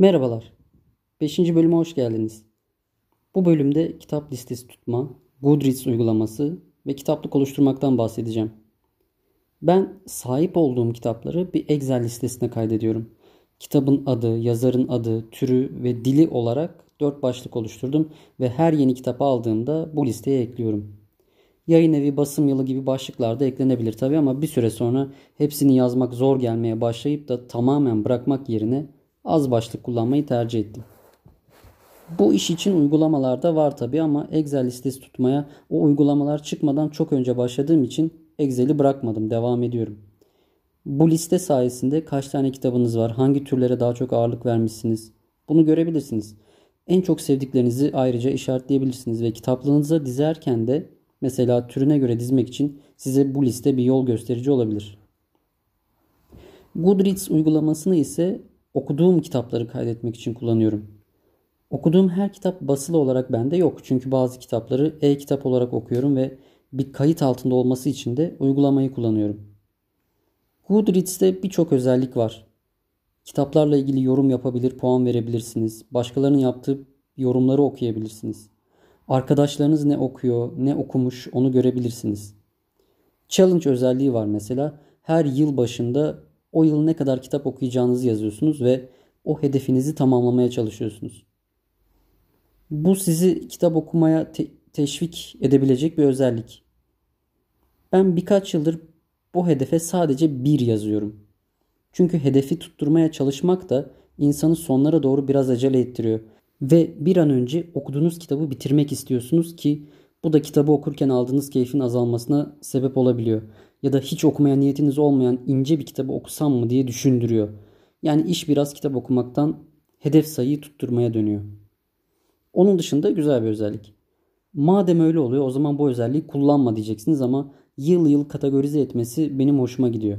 Merhabalar. 5. bölüme hoş geldiniz. Bu bölümde kitap listesi tutma, Goodreads uygulaması ve kitaplık oluşturmaktan bahsedeceğim. Ben sahip olduğum kitapları bir Excel listesine kaydediyorum. Kitabın adı, yazarın adı, türü ve dili olarak 4 başlık oluşturdum ve her yeni kitap aldığımda bu listeye ekliyorum. Yayın evi, basım yılı gibi başlıklar da eklenebilir tabi ama bir süre sonra hepsini yazmak zor gelmeye başlayıp da tamamen bırakmak yerine az başlık kullanmayı tercih ettim. Bu iş için uygulamalar da var tabi ama Excel listesi tutmaya o uygulamalar çıkmadan çok önce başladığım için Excel'i bırakmadım, devam ediyorum. Bu liste sayesinde kaç tane kitabınız var, hangi türlere daha çok ağırlık vermişsiniz bunu görebilirsiniz. En çok sevdiklerinizi ayrıca işaretleyebilirsiniz ve kitaplığınıza dizerken de mesela türüne göre dizmek için size bu liste bir yol gösterici olabilir. Goodreads uygulamasını ise okuduğum kitapları kaydetmek için kullanıyorum. Okuduğum her kitap basılı olarak bende yok. Çünkü bazı kitapları e-kitap olarak okuyorum ve bir kayıt altında olması için de uygulamayı kullanıyorum. Goodreads'te birçok özellik var. Kitaplarla ilgili yorum yapabilir, puan verebilirsiniz. Başkalarının yaptığı yorumları okuyabilirsiniz. Arkadaşlarınız ne okuyor, ne okumuş onu görebilirsiniz. Challenge özelliği var mesela. Her yıl başında o yıl ne kadar kitap okuyacağınızı yazıyorsunuz ve o hedefinizi tamamlamaya çalışıyorsunuz. Bu sizi kitap okumaya te- teşvik edebilecek bir özellik. Ben birkaç yıldır bu hedefe sadece bir yazıyorum. Çünkü hedefi tutturmaya çalışmak da insanı sonlara doğru biraz acele ettiriyor. Ve bir an önce okuduğunuz kitabı bitirmek istiyorsunuz ki bu da kitabı okurken aldığınız keyfin azalmasına sebep olabiliyor. Ya da hiç okumaya niyetiniz olmayan ince bir kitabı okusam mı diye düşündürüyor. Yani iş biraz kitap okumaktan hedef sayıyı tutturmaya dönüyor. Onun dışında güzel bir özellik. Madem öyle oluyor o zaman bu özelliği kullanma diyeceksiniz ama yıl yıl kategorize etmesi benim hoşuma gidiyor.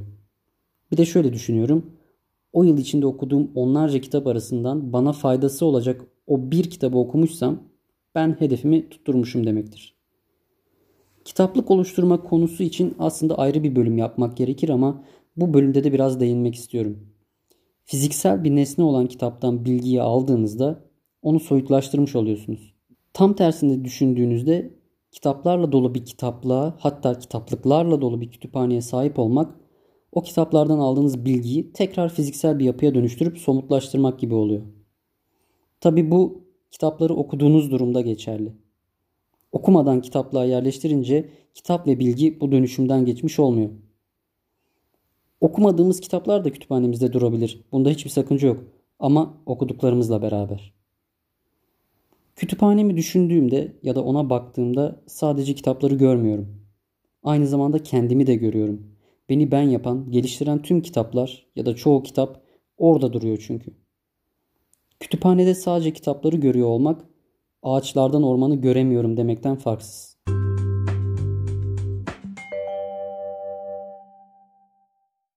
Bir de şöyle düşünüyorum. O yıl içinde okuduğum onlarca kitap arasından bana faydası olacak o bir kitabı okumuşsam ben hedefimi tutturmuşum demektir. Kitaplık oluşturmak konusu için aslında ayrı bir bölüm yapmak gerekir ama bu bölümde de biraz değinmek istiyorum. Fiziksel bir nesne olan kitaptan bilgiyi aldığınızda onu soyutlaştırmış oluyorsunuz. Tam tersinde düşündüğünüzde kitaplarla dolu bir kitaplığa hatta kitaplıklarla dolu bir kütüphaneye sahip olmak o kitaplardan aldığınız bilgiyi tekrar fiziksel bir yapıya dönüştürüp somutlaştırmak gibi oluyor. Tabi bu kitapları okuduğunuz durumda geçerli. Okumadan kitaplığa yerleştirince kitap ve bilgi bu dönüşümden geçmiş olmuyor. Okumadığımız kitaplar da kütüphanemizde durabilir. Bunda hiçbir sakınca yok. Ama okuduklarımızla beraber. Kütüphanemi düşündüğümde ya da ona baktığımda sadece kitapları görmüyorum. Aynı zamanda kendimi de görüyorum. Beni ben yapan, geliştiren tüm kitaplar ya da çoğu kitap orada duruyor çünkü. Kütüphanede sadece kitapları görüyor olmak ağaçlardan ormanı göremiyorum demekten farksız.